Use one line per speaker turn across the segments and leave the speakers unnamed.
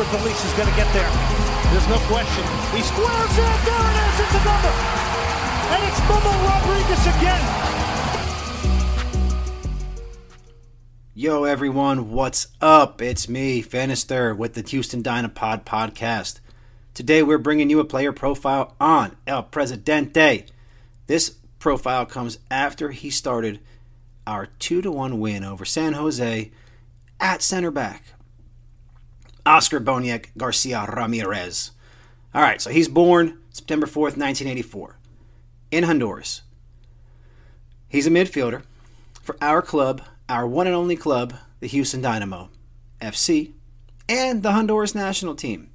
Alberth Elis is going to get there. There's no question. He squares it. There it is. It's a number. And it's Memo Rodriguez again.
Yo, everyone, what's up? It's me, Fanister, with the Houston Dynapod podcast. Today, we're bringing you a player profile on El Presidente. This profile comes after he started our 2 to 1 win over San Jose at center back. Oscar Boniek Garcia Ramirez. All right, so he's born September 4th, 1984, in Honduras. He's a midfielder for our club, our one and only club, the Houston Dynamo FC, and the Honduras national team.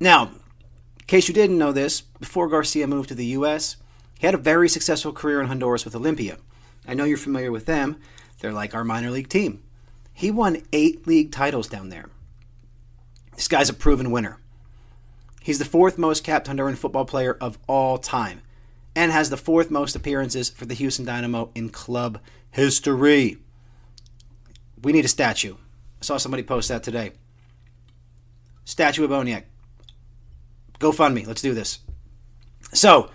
Now, in case you didn't know this, before Garcia moved to the U.S., he had a very successful career in Honduras with Olimpia. I know you're familiar with them. They're like our minor league team. He won eight league titles down there. This guy's a proven winner. He's the fourth most capped Honduran football player of all time and has the fourth most appearances for the Houston Dynamo in club history. We need a statue. I saw somebody post that today. Statue of Boniek. GoFundMe. Let's do this. So,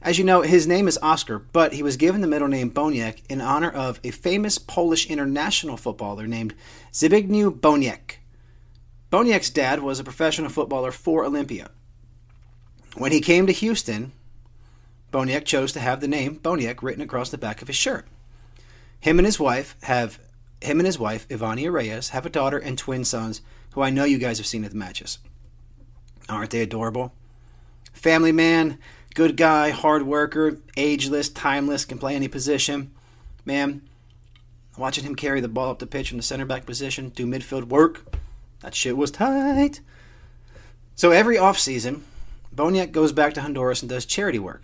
as you know, his name is Oscar, but he was given the middle name Boniek in honor of a famous Polish international footballer named Zbigniew Boniek. Boniek's dad was a professional footballer for Olimpia. When he came to Houston, Boniek chose to have the name Boniek written across the back of his shirt. Him and his wife have him and his wife, Ivania Reyes, have a daughter and twin sons who I know you guys have seen at the matches. Aren't they adorable? Family man, good guy, hard worker, ageless, timeless, can play any position. Man, watching him carry the ball up the pitch from the center back position, do midfield work, that shit was tight. So every offseason, Boniek goes back to Honduras and does charity work.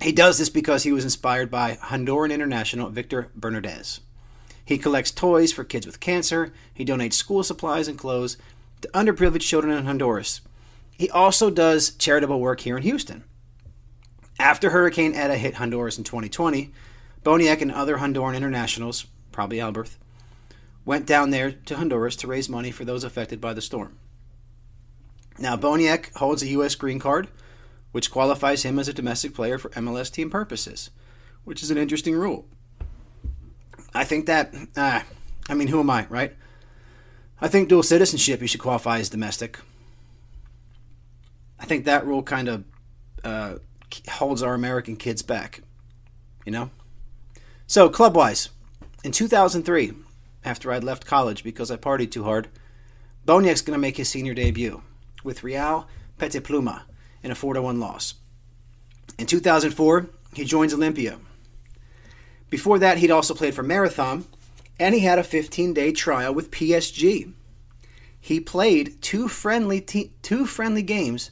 He does this because he was inspired by Honduran international Victor Bernardez. He collects toys for kids with cancer, he donates school supplies and clothes to underprivileged children in Honduras. He also does charitable work here in Houston. After Hurricane Eta hit Honduras in 2020, Boniek and other Honduran internationals, probably Alberth, went down there to Honduras to raise money for those affected by the storm. Now, Boniek holds a U.S. green card, which qualifies him as a domestic player for MLS team purposes, which is an interesting rule. I think that, uh, I mean, who am I, right? I think dual citizenship you should qualify as domestic. I think that rule kind of uh, holds our American kids back, you know? So, club wise, in 2003, after I'd left college because I partied too hard, Boniek's going to make his senior debut with Real Pluma in a 4 1 loss. In 2004, he joins Olimpia. Before that, he'd also played for Marathon, and he had a 15 day trial with PSG. He played two friendly, te- two friendly games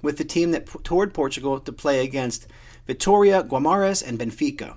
with the team that p- toured Portugal to play against Vitoria Guimarães and Benfica.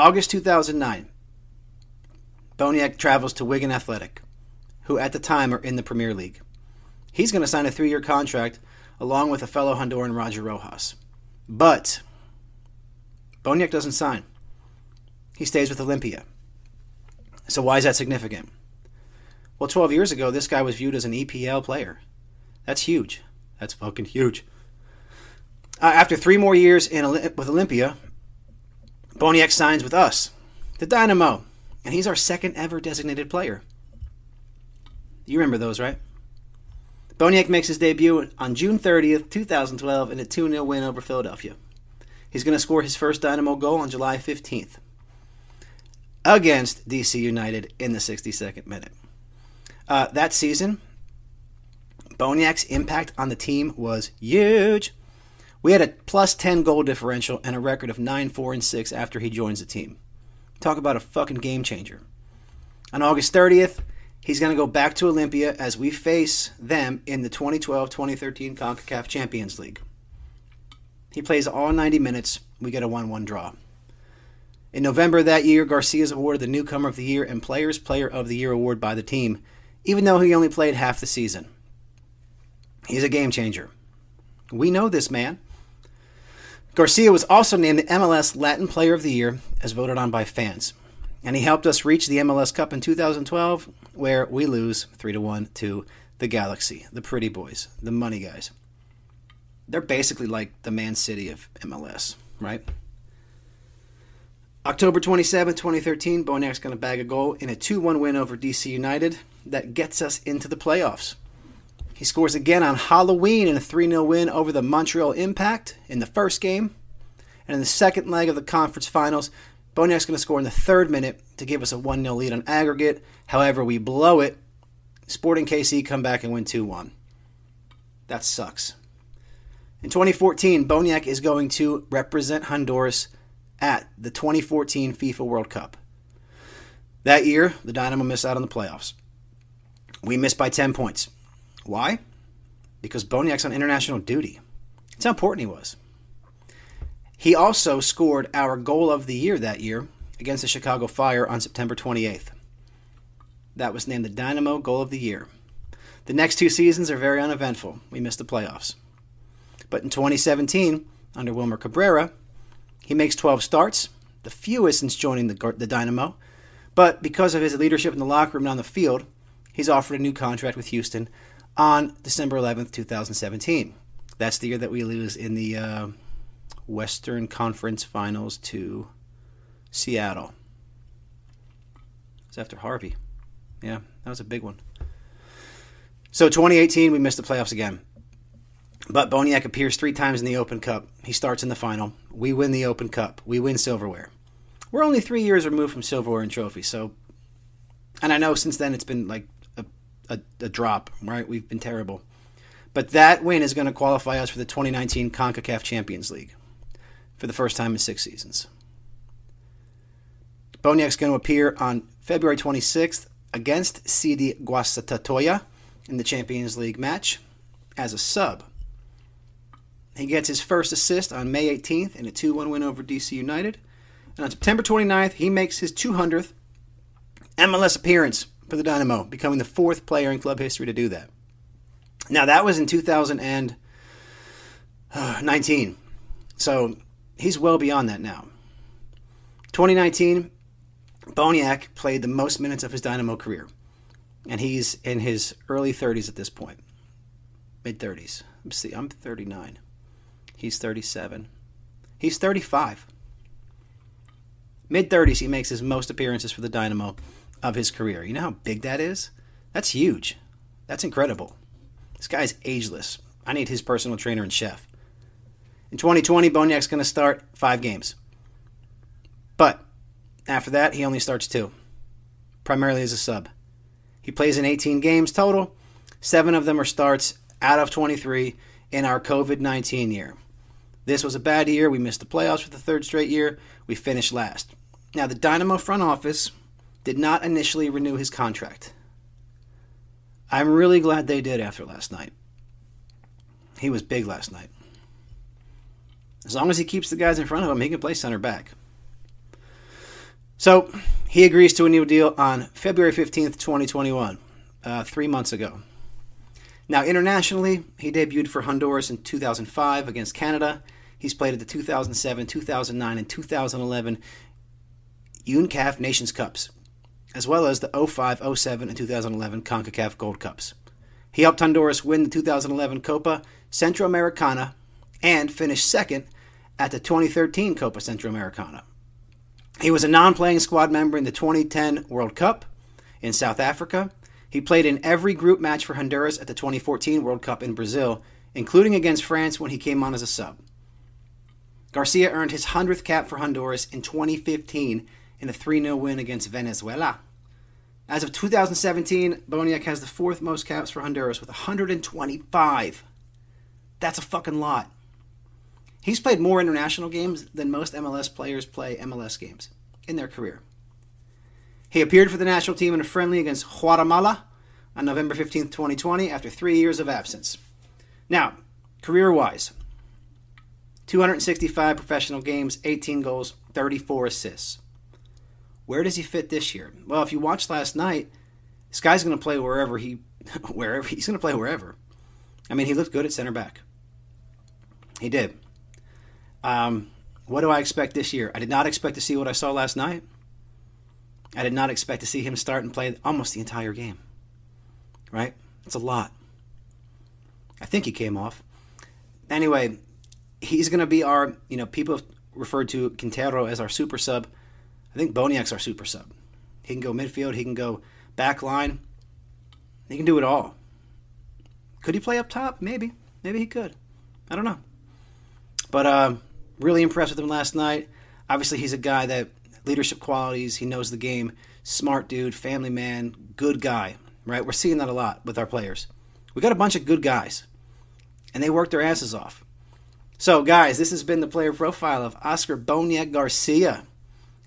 August 2009. Boniek travels to Wigan Athletic, who at the time are in the Premier League. He's going to sign a three year contract along with a fellow Honduran Roger Rojas. But Boniek doesn't sign. He stays with Olimpia. So why is that significant? Well, 12 years ago, this guy was viewed as an EPL player. That's huge. That's fucking huge. Uh, after three more years in, with Olimpia, Boniek signs with us, the Dynamo, and he's our second ever designated player. You remember those, right? Boniek makes his debut on June 30th, 2012, in a 2 0 win over Philadelphia. He's going to score his first Dynamo goal on July 15th against DC United in the 62nd minute. Uh, that season, Boniek's impact on the team was huge. We had a plus 10 goal differential and a record of 9 4 and 6 after he joins the team. Talk about a fucking game changer. On August 30th, He's going to go back to Olimpia as we face them in the 2012 2013 CONCACAF Champions League. He plays all 90 minutes. We get a 1 1 draw. In November that year, Garcia is awarded the Newcomer of the Year and Players Player of the Year award by the team, even though he only played half the season. He's a game changer. We know this man. Garcia was also named the MLS Latin Player of the Year as voted on by fans. And he helped us reach the MLS Cup in 2012, where we lose 3 to 1 to the Galaxy, the pretty boys, the money guys. They're basically like the Man City of MLS, right? October 27, 2013, Boniek's going to bag a goal in a 2 1 win over DC United that gets us into the playoffs. He scores again on Halloween in a 3 0 win over the Montreal Impact in the first game. And in the second leg of the conference finals, Boniek's going to score in the third minute to give us a 1 0 lead on aggregate. However, we blow it. Sporting KC come back and win 2 1. That sucks. In 2014, Boniek is going to represent Honduras at the 2014 FIFA World Cup. That year, the Dynamo missed out on the playoffs. We missed by 10 points. Why? Because Boniek's on international duty. That's how important he was. He also scored our goal of the year that year against the Chicago Fire on September 28th. That was named the Dynamo Goal of the Year. The next two seasons are very uneventful. We missed the playoffs. But in 2017, under Wilmer Cabrera, he makes 12 starts, the fewest since joining the, the Dynamo. But because of his leadership in the locker room and on the field, he's offered a new contract with Houston on December 11th, 2017. That's the year that we lose in the uh, Western Conference Finals to Seattle. It's after Harvey. Yeah, that was a big one. So 2018, we missed the playoffs again. But Boniek appears three times in the Open Cup. He starts in the final. We win the Open Cup. We win silverware. We're only three years removed from silverware and trophy, so. And I know since then it's been like a, a, drop, right? We've been terrible. But that win is going to qualify us for the 2019 CONCACAF Champions League for the first time in six seasons. Boniek's going to appear on February 26th against CD Guastatoya in the Champions League match as a sub. He gets his first assist on May 18th in a 2 1 win over DC United. And on September 29th, he makes his 200th MLS appearance for the Dynamo, becoming the fourth player in club history to do that. Now, that was in 2019. So he's well beyond that now. 2019, Boniek played the most minutes of his Dynamo career. And he's in his early 30s at this point. Mid 30s. See, I'm 39. He's 37. He's 35. Mid 30s, he makes his most appearances for the Dynamo of his career. You know how big that is? That's huge. That's incredible. This guy's ageless. I need his personal trainer and chef. In 2020, Boniek's going to start five games. But after that, he only starts two, primarily as a sub. He plays in 18 games total. Seven of them are starts out of 23 in our COVID 19 year. This was a bad year. We missed the playoffs for the third straight year. We finished last. Now, the Dynamo front office did not initially renew his contract. I'm really glad they did after last night. He was big last night. As long as he keeps the guys in front of him, he can play center back. So he agrees to a new deal on February 15th, 2021, uh, three months ago. Now, internationally, he debuted for Honduras in 2005 against Canada He's played at the 2007, 2009, and 2011 UNCAF Nations Cups, as well as the 05, 07, and 2011 CONCACAF Gold Cups. He helped Honduras win the 2011 Copa Centroamericana and finished second at the 2013 Copa Centroamericana. He was a non playing squad member in the 2010 World Cup in South Africa. He played in every group match for Honduras at the 2014 World Cup in Brazil, including against France when he came on as a sub. Garcia earned his 100th cap for Honduras in 2015 in a 3 0 win against Venezuela. As of 2017, Boniek has the fourth most caps for Honduras with 125. That's a fucking lot. He's played more international games than most MLS players play MLS games in their career. He appeared for the national team in a friendly against Guatemala on November 15, 2020, after three years of absence. Now, career wise, 265 professional games, 18 goals, 34 assists. Where does he fit this year? Well, if you watched last night, this guy's going to play wherever he, wherever he's going to play wherever. I mean, he looked good at center back. He did. Um, what do I expect this year? I did not expect to see what I saw last night. I did not expect to see him start and play almost the entire game. Right? It's a lot. I think he came off. Anyway, he's going to be our, you know, people referred to Quintero as our super sub. I think Boniek's our super sub. He can go midfield, he can go back line. He can do it all. Could he play up top? Maybe. Maybe he could. I don't know. But uh, really impressed with him last night. Obviously, he's a guy that leadership qualities. He knows the game. Smart dude, family man, good guy. Right? We're seeing that a lot with our players. We got a bunch of good guys, and they work their asses off. So, guys, this has been the player profile of Oscar Boniek Garcia.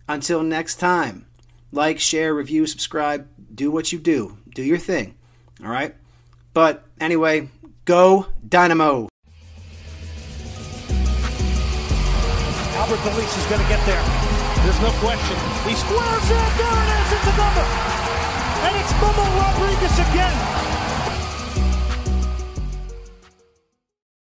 Until next time, like, share, review, subscribe, do what you do, do your thing. All right? But anyway, go Dynamo!
Alberth Elis is going to get there. There's no question. He squares it. There it is. It's a number. And it's Memo Rodriguez again.